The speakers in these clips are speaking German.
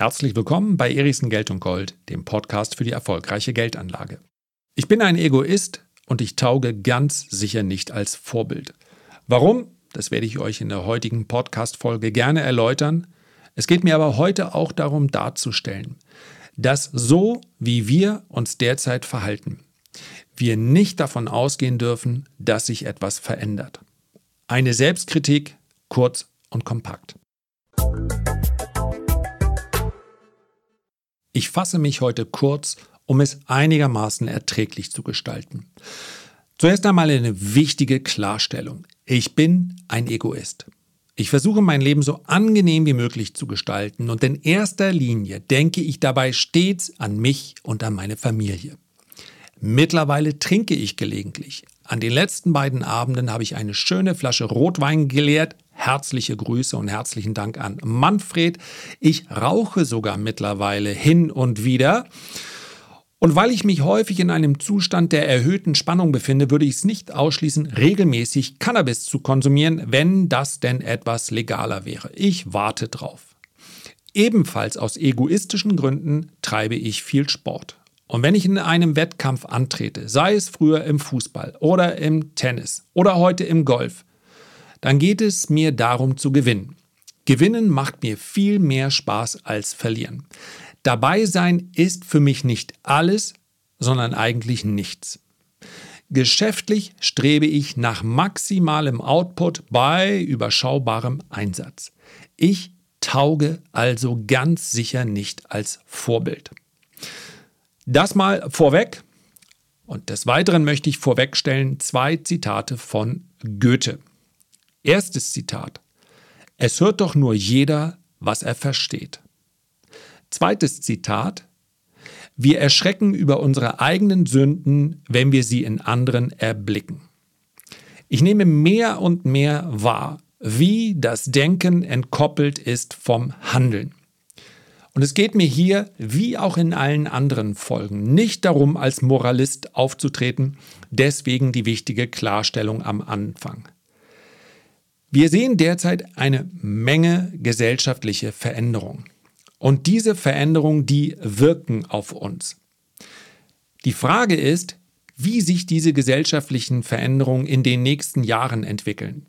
Herzlich willkommen bei Erichsen Geld und Gold, dem Podcast für die erfolgreiche Geldanlage. Ich bin ein Egoist und ich tauge ganz sicher nicht als Vorbild. Warum? Das werde ich euch in der heutigen Podcast-Folge gerne erläutern. Es geht mir aber heute auch darum darzustellen, dass so wie wir uns derzeit verhalten, wir nicht davon ausgehen dürfen, dass sich etwas verändert. Eine Selbstkritik, kurz und kompakt. Ich fasse mich heute kurz, um es einigermaßen erträglich zu gestalten. Zuerst einmal eine wichtige Klarstellung. Ich bin ein Egoist. Ich versuche mein Leben so angenehm wie möglich zu gestalten und in erster Linie denke ich dabei stets an mich und an meine Familie. Mittlerweile trinke ich gelegentlich. An den letzten beiden Abenden habe ich eine schöne Flasche Rotwein geleert, Herzliche Grüße und herzlichen Dank an Manfred. Ich rauche sogar mittlerweile hin und wieder. Und weil ich mich häufig in einem Zustand der erhöhten Spannung befinde, würde ich es nicht ausschließen, regelmäßig Cannabis zu konsumieren, wenn das denn etwas legaler wäre. Ich warte drauf. Ebenfalls aus egoistischen Gründen treibe ich viel Sport. Und wenn ich in einem Wettkampf antrete, sei es früher im Fußball oder im Tennis oder heute im Golf, dann geht es mir darum zu gewinnen. Gewinnen macht mir viel mehr Spaß als verlieren. Dabei sein ist für mich nicht alles, sondern eigentlich nichts. Geschäftlich strebe ich nach maximalem Output bei überschaubarem Einsatz. Ich tauge also ganz sicher nicht als Vorbild. Das mal vorweg. Und des Weiteren möchte ich vorwegstellen zwei Zitate von Goethe. Erstes Zitat. Es hört doch nur jeder, was er versteht. Zweites Zitat. Wir erschrecken über unsere eigenen Sünden, wenn wir sie in anderen erblicken. Ich nehme mehr und mehr wahr, wie das Denken entkoppelt ist vom Handeln. Und es geht mir hier, wie auch in allen anderen Folgen, nicht darum, als Moralist aufzutreten, deswegen die wichtige Klarstellung am Anfang. Wir sehen derzeit eine Menge gesellschaftliche Veränderungen. Und diese Veränderungen, die wirken auf uns. Die Frage ist, wie sich diese gesellschaftlichen Veränderungen in den nächsten Jahren entwickeln.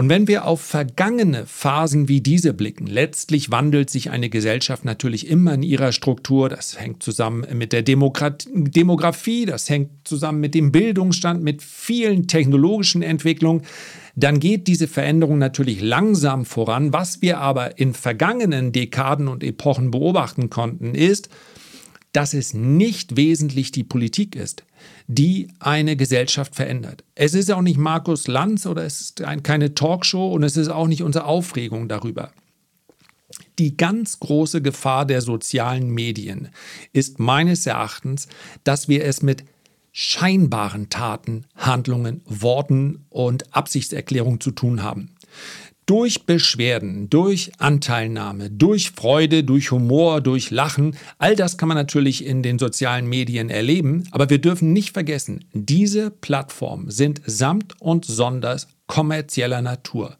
Und wenn wir auf vergangene Phasen wie diese blicken, letztlich wandelt sich eine Gesellschaft natürlich immer in ihrer Struktur. Das hängt zusammen mit der Demokrat Demografie, das hängt zusammen mit dem Bildungsstand, mit vielen technologischen Entwicklungen. Dann geht diese Veränderung natürlich langsam voran. Was wir aber in vergangenen Dekaden und Epochen beobachten konnten, ist, dass es nicht wesentlich die Politik ist, die eine Gesellschaft verändert. Es ist auch nicht Markus Lanz oder es ist keine Talkshow und es ist auch nicht unsere Aufregung darüber. Die ganz große Gefahr der sozialen Medien ist meines Erachtens, dass wir es mit scheinbaren Taten, Handlungen, Worten und Absichtserklärungen zu tun haben durch Beschwerden, durch Anteilnahme, durch Freude, durch Humor, durch Lachen, all das kann man natürlich in den sozialen Medien erleben, aber wir dürfen nicht vergessen, diese Plattformen sind samt und sonders kommerzieller Natur.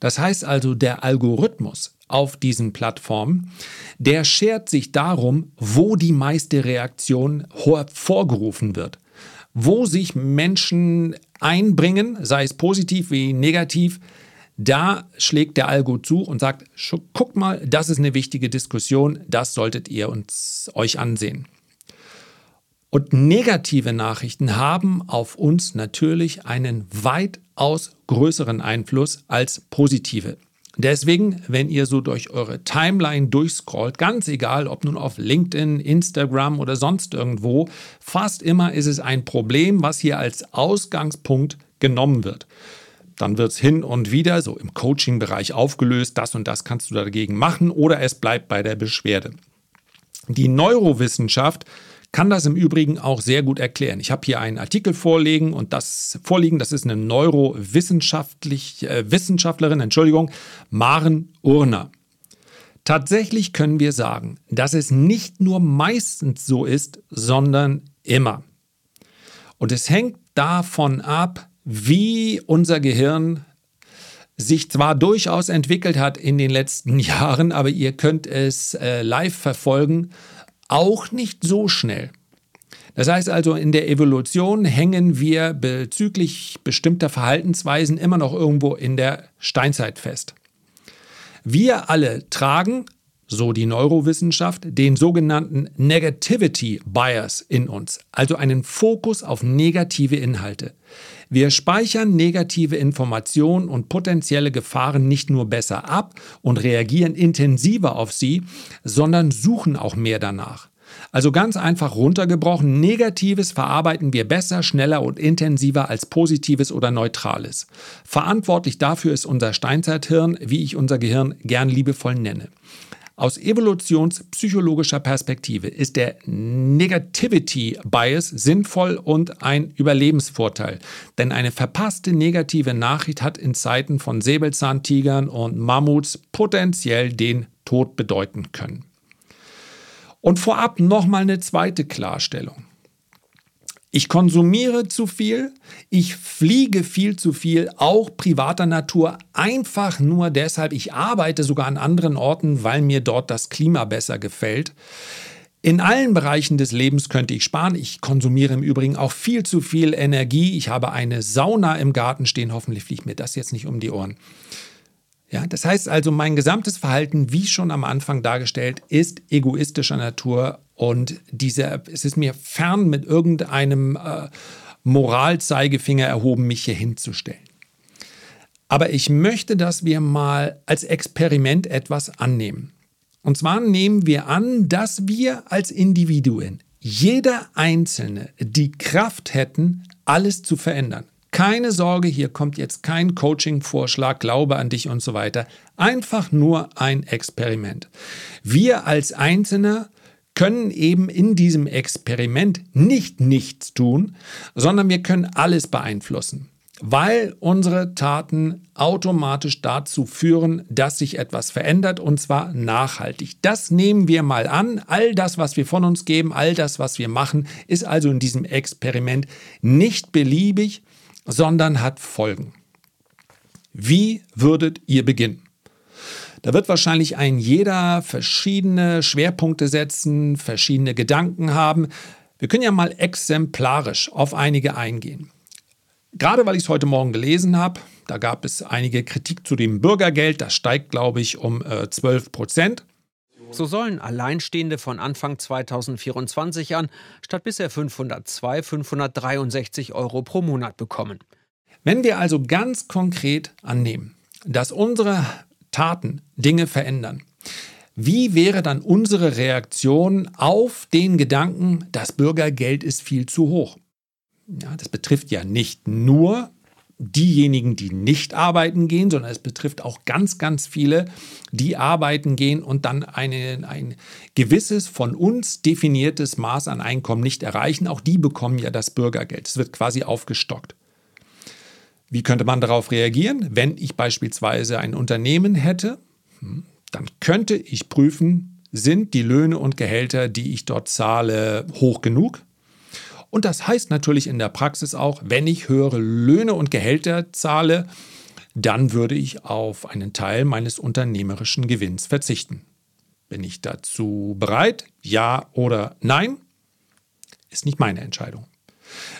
Das heißt also, der Algorithmus auf diesen Plattformen, der schert sich darum, wo die meiste Reaktion vorgerufen wird wo sich Menschen einbringen, sei es positiv wie negativ, da schlägt der Algo zu und sagt, guck mal, das ist eine wichtige Diskussion, das solltet ihr uns euch ansehen. Und negative Nachrichten haben auf uns natürlich einen weitaus größeren Einfluss als positive. Deswegen, wenn ihr so durch eure Timeline durchscrollt, ganz egal, ob nun auf LinkedIn, Instagram oder sonst irgendwo, fast immer ist es ein Problem, was hier als Ausgangspunkt genommen wird. Dann wird es hin und wieder so im Coaching-Bereich aufgelöst, das und das kannst du dagegen machen oder es bleibt bei der Beschwerde. Die Neurowissenschaft kann das im Übrigen auch sehr gut erklären. Ich habe hier einen Artikel vorlegen und das vorliegen, das ist eine Neurowissenschaftlich äh, Wissenschaftlerin, Entschuldigung, Maren Urner. Tatsächlich können wir sagen, dass es nicht nur meistens so ist, sondern immer. Und es hängt davon ab, wie unser Gehirn sich zwar durchaus entwickelt hat in den letzten Jahren, aber ihr könnt es äh, live verfolgen, auch nicht so schnell. Das heißt also, in der Evolution hängen wir bezüglich bestimmter Verhaltensweisen immer noch irgendwo in der Steinzeit fest. Wir alle tragen, so die Neurowissenschaft, den sogenannten Negativity Bias in uns, also einen Fokus auf negative Inhalte. Wir speichern negative Informationen und potenzielle Gefahren nicht nur besser ab und reagieren intensiver auf sie, sondern suchen auch mehr danach. Also ganz einfach runtergebrochen, Negatives verarbeiten wir besser, schneller und intensiver als Positives oder Neutrales. Verantwortlich dafür ist unser Steinzeithirn, wie ich unser Gehirn gern liebevoll nenne. Aus evolutionspsychologischer Perspektive ist der Negativity Bias sinnvoll und ein Überlebensvorteil, denn eine verpasste negative Nachricht hat in Zeiten von Säbelzahntigern und Mammuts potenziell den Tod bedeuten können. Und vorab nochmal eine zweite Klarstellung. Ich konsumiere zu viel, ich fliege viel zu viel, auch privater Natur, einfach nur deshalb, ich arbeite sogar an anderen Orten, weil mir dort das Klima besser gefällt. In allen Bereichen des Lebens könnte ich sparen. Ich konsumiere im Übrigen auch viel zu viel Energie. Ich habe eine Sauna im Garten stehen. Hoffentlich fliegt mir das jetzt nicht um die Ohren. Ja, das heißt also, mein gesamtes Verhalten, wie schon am Anfang dargestellt, ist egoistischer Natur und diese, es ist mir fern, mit irgendeinem äh, Moralzeigefinger erhoben, mich hier hinzustellen. Aber ich möchte, dass wir mal als Experiment etwas annehmen. Und zwar nehmen wir an, dass wir als Individuen, jeder Einzelne, die Kraft hätten, alles zu verändern. Keine Sorge, hier kommt jetzt kein Coaching-Vorschlag, Glaube an dich und so weiter. Einfach nur ein Experiment. Wir als Einzelne können eben in diesem Experiment nicht nichts tun, sondern wir können alles beeinflussen, weil unsere Taten automatisch dazu führen, dass sich etwas verändert und zwar nachhaltig. Das nehmen wir mal an. All das, was wir von uns geben, all das, was wir machen, ist also in diesem Experiment nicht beliebig, sondern hat Folgen. Wie würdet ihr beginnen? Da wird wahrscheinlich ein jeder verschiedene Schwerpunkte setzen, verschiedene Gedanken haben. Wir können ja mal exemplarisch auf einige eingehen. Gerade weil ich es heute Morgen gelesen habe, da gab es einige Kritik zu dem Bürgergeld. Das steigt, glaube ich, um äh, 12 Prozent. So sollen Alleinstehende von Anfang 2024 an statt bisher 502 563 Euro pro Monat bekommen. Wenn wir also ganz konkret annehmen, dass unsere Taten Dinge verändern, wie wäre dann unsere Reaktion auf den Gedanken, das Bürgergeld ist viel zu hoch? Ja, das betrifft ja nicht nur diejenigen, die nicht arbeiten gehen, sondern es betrifft auch ganz, ganz viele, die arbeiten gehen und dann eine, ein gewisses von uns definiertes Maß an Einkommen nicht erreichen. Auch die bekommen ja das Bürgergeld. Es wird quasi aufgestockt. Wie könnte man darauf reagieren? Wenn ich beispielsweise ein Unternehmen hätte, hm, dann könnte ich prüfen, sind die Löhne und Gehälter, die ich dort zahle, hoch genug? Und das heißt natürlich in der Praxis auch, wenn ich höhere Löhne und Gehälter zahle, dann würde ich auf einen Teil meines unternehmerischen Gewinns verzichten. Bin ich dazu bereit? Ja oder nein? Ist nicht meine Entscheidung.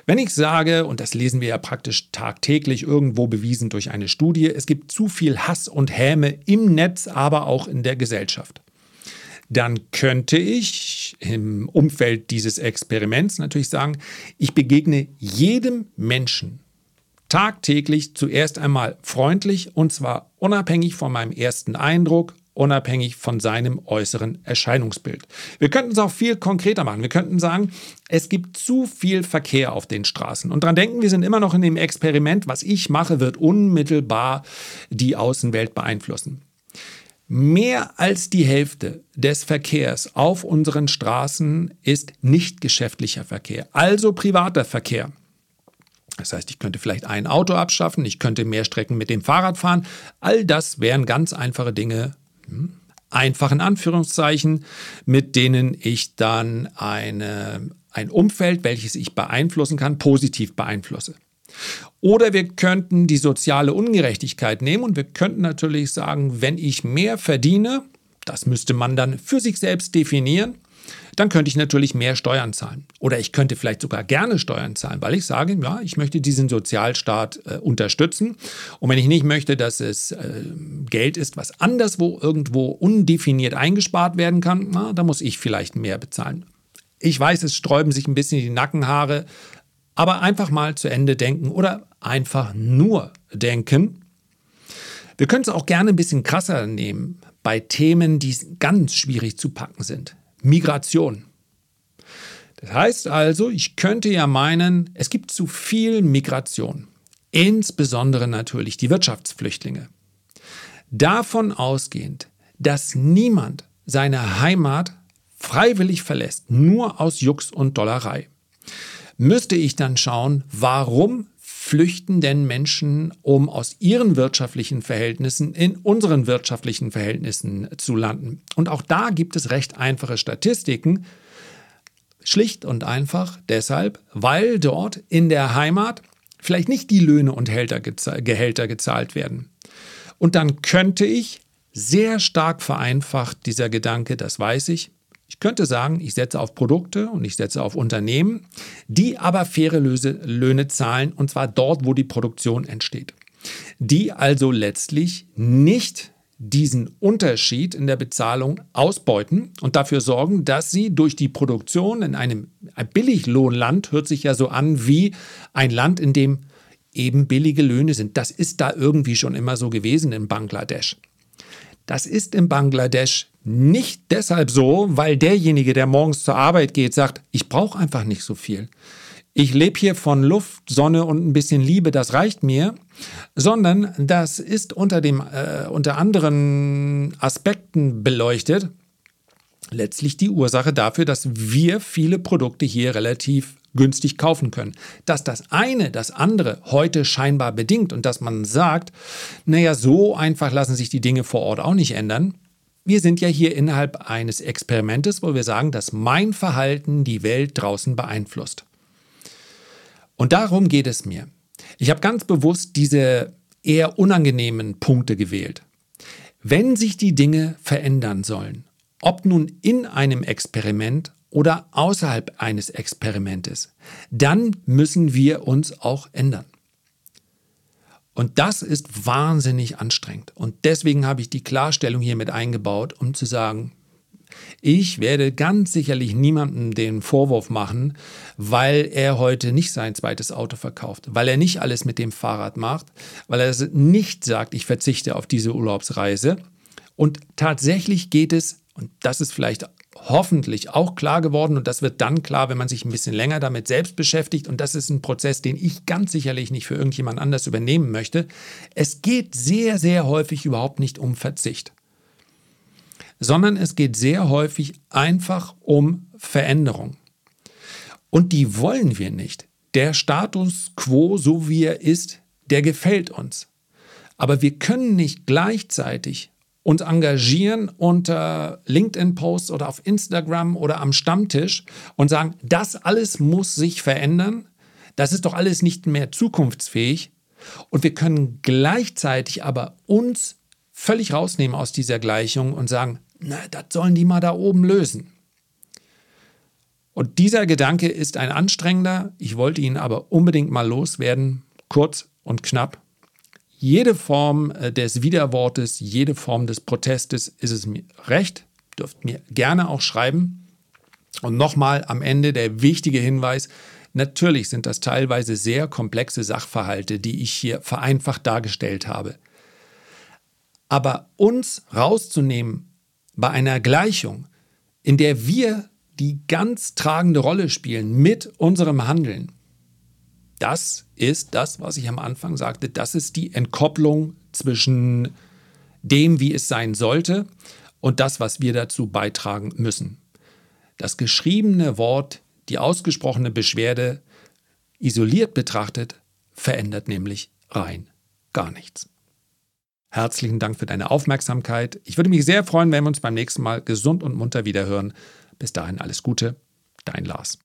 Wenn ich sage, und das lesen wir ja praktisch tagtäglich irgendwo bewiesen durch eine Studie, es gibt zu viel Hass und Häme im Netz, aber auch in der Gesellschaft, dann könnte ich im Umfeld dieses Experiments natürlich sagen, ich begegne jedem Menschen tagtäglich zuerst einmal freundlich und zwar unabhängig von meinem ersten Eindruck, unabhängig von seinem äußeren Erscheinungsbild. Wir könnten es auch viel konkreter machen. Wir könnten sagen, es gibt zu viel Verkehr auf den Straßen. Und dran denken, wir sind immer noch in dem Experiment, was ich mache, wird unmittelbar die Außenwelt beeinflussen. Mehr als die Hälfte des Verkehrs auf unseren Straßen ist nicht geschäftlicher Verkehr, also privater Verkehr. Das heißt, ich könnte vielleicht ein Auto abschaffen, ich könnte mehr Strecken mit dem Fahrrad fahren. All das wären ganz einfache Dinge, einfachen Anführungszeichen, mit denen ich dann eine, ein Umfeld, welches ich beeinflussen kann, positiv beeinflusse. Oder wir könnten die soziale Ungerechtigkeit nehmen und wir könnten natürlich sagen, wenn ich mehr verdiene, das müsste man dann für sich selbst definieren, dann könnte ich natürlich mehr Steuern zahlen. Oder ich könnte vielleicht sogar gerne Steuern zahlen, weil ich sage, ja, ich möchte diesen Sozialstaat äh, unterstützen. Und wenn ich nicht möchte, dass es äh, Geld ist, was anderswo irgendwo undefiniert eingespart werden kann, na, dann muss ich vielleicht mehr bezahlen. Ich weiß, es sträuben sich ein bisschen die Nackenhaare, aber einfach mal zu Ende denken oder einfach nur denken. Wir können es auch gerne ein bisschen krasser nehmen bei Themen, die ganz schwierig zu packen sind. Migration. Das heißt also, ich könnte ja meinen, es gibt zu viel Migration, insbesondere natürlich die Wirtschaftsflüchtlinge. Davon ausgehend, dass niemand seine Heimat freiwillig verlässt, nur aus Jux und Dollerei, müsste ich dann schauen, warum flüchten denn Menschen, um aus ihren wirtschaftlichen Verhältnissen in unseren wirtschaftlichen Verhältnissen zu landen? Und auch da gibt es recht einfache Statistiken. Schlicht und einfach deshalb, weil dort in der Heimat vielleicht nicht die Löhne und Gehälter gezahlt werden. Und dann könnte ich sehr stark vereinfacht dieser Gedanke, das weiß ich, ich könnte sagen, ich setze auf Produkte und ich setze auf Unternehmen, die aber faire Löhne zahlen, und zwar dort, wo die Produktion entsteht. Die also letztlich nicht diesen Unterschied in der Bezahlung ausbeuten und dafür sorgen, dass sie durch die Produktion in einem Billiglohnland, hört sich ja so an wie ein Land, in dem eben billige Löhne sind. Das ist da irgendwie schon immer so gewesen in Bangladesch. Das ist in Bangladesch nicht deshalb so, weil derjenige, der morgens zur Arbeit geht, sagt, ich brauche einfach nicht so viel. Ich lebe hier von Luft, Sonne und ein bisschen Liebe, das reicht mir, sondern das ist unter, dem, äh, unter anderen Aspekten beleuchtet letztlich die Ursache dafür, dass wir viele Produkte hier relativ günstig kaufen können. Dass das eine das andere heute scheinbar bedingt und dass man sagt, naja, so einfach lassen sich die Dinge vor Ort auch nicht ändern, wir sind ja hier innerhalb eines Experimentes, wo wir sagen, dass mein Verhalten die Welt draußen beeinflusst. Und darum geht es mir. Ich habe ganz bewusst diese eher unangenehmen Punkte gewählt. Wenn sich die Dinge verändern sollen, ob nun in einem Experiment oder außerhalb eines Experimentes, dann müssen wir uns auch ändern. Und das ist wahnsinnig anstrengend. Und deswegen habe ich die Klarstellung hier mit eingebaut, um zu sagen, ich werde ganz sicherlich niemandem den Vorwurf machen, weil er heute nicht sein zweites Auto verkauft, weil er nicht alles mit dem Fahrrad macht, weil er nicht sagt, ich verzichte auf diese Urlaubsreise. Und tatsächlich geht es, und das ist vielleicht hoffentlich auch klar geworden und das wird dann klar, wenn man sich ein bisschen länger damit selbst beschäftigt und das ist ein Prozess, den ich ganz sicherlich nicht für irgendjemand anders übernehmen möchte. Es geht sehr, sehr häufig überhaupt nicht um Verzicht, sondern es geht sehr häufig einfach um Veränderung. Und die wollen wir nicht. Der Status quo, so wie er ist, der gefällt uns. Aber wir können nicht gleichzeitig uns engagieren unter LinkedIn-Posts oder auf Instagram oder am Stammtisch und sagen, das alles muss sich verändern, das ist doch alles nicht mehr zukunftsfähig und wir können gleichzeitig aber uns völlig rausnehmen aus dieser Gleichung und sagen, na, das sollen die mal da oben lösen. Und dieser Gedanke ist ein anstrengender, ich wollte ihn aber unbedingt mal loswerden, kurz und knapp. Jede Form äh, des Widerwortes, jede Form des Protestes ist es mir recht, dürft mir gerne auch schreiben. Und nochmal am Ende der wichtige Hinweis, natürlich sind das teilweise sehr komplexe Sachverhalte, die ich hier vereinfacht dargestellt habe. Aber uns rauszunehmen bei einer Gleichung, in der wir die ganz tragende Rolle spielen mit unserem Handeln, das ist das, was ich am Anfang sagte. Das ist die Entkopplung zwischen dem, wie es sein sollte, und das, was wir dazu beitragen müssen. Das geschriebene Wort, die ausgesprochene Beschwerde, isoliert betrachtet, verändert nämlich rein gar nichts. Herzlichen Dank für deine Aufmerksamkeit. Ich würde mich sehr freuen, wenn wir uns beim nächsten Mal gesund und munter wiederhören. Bis dahin alles Gute, dein Lars.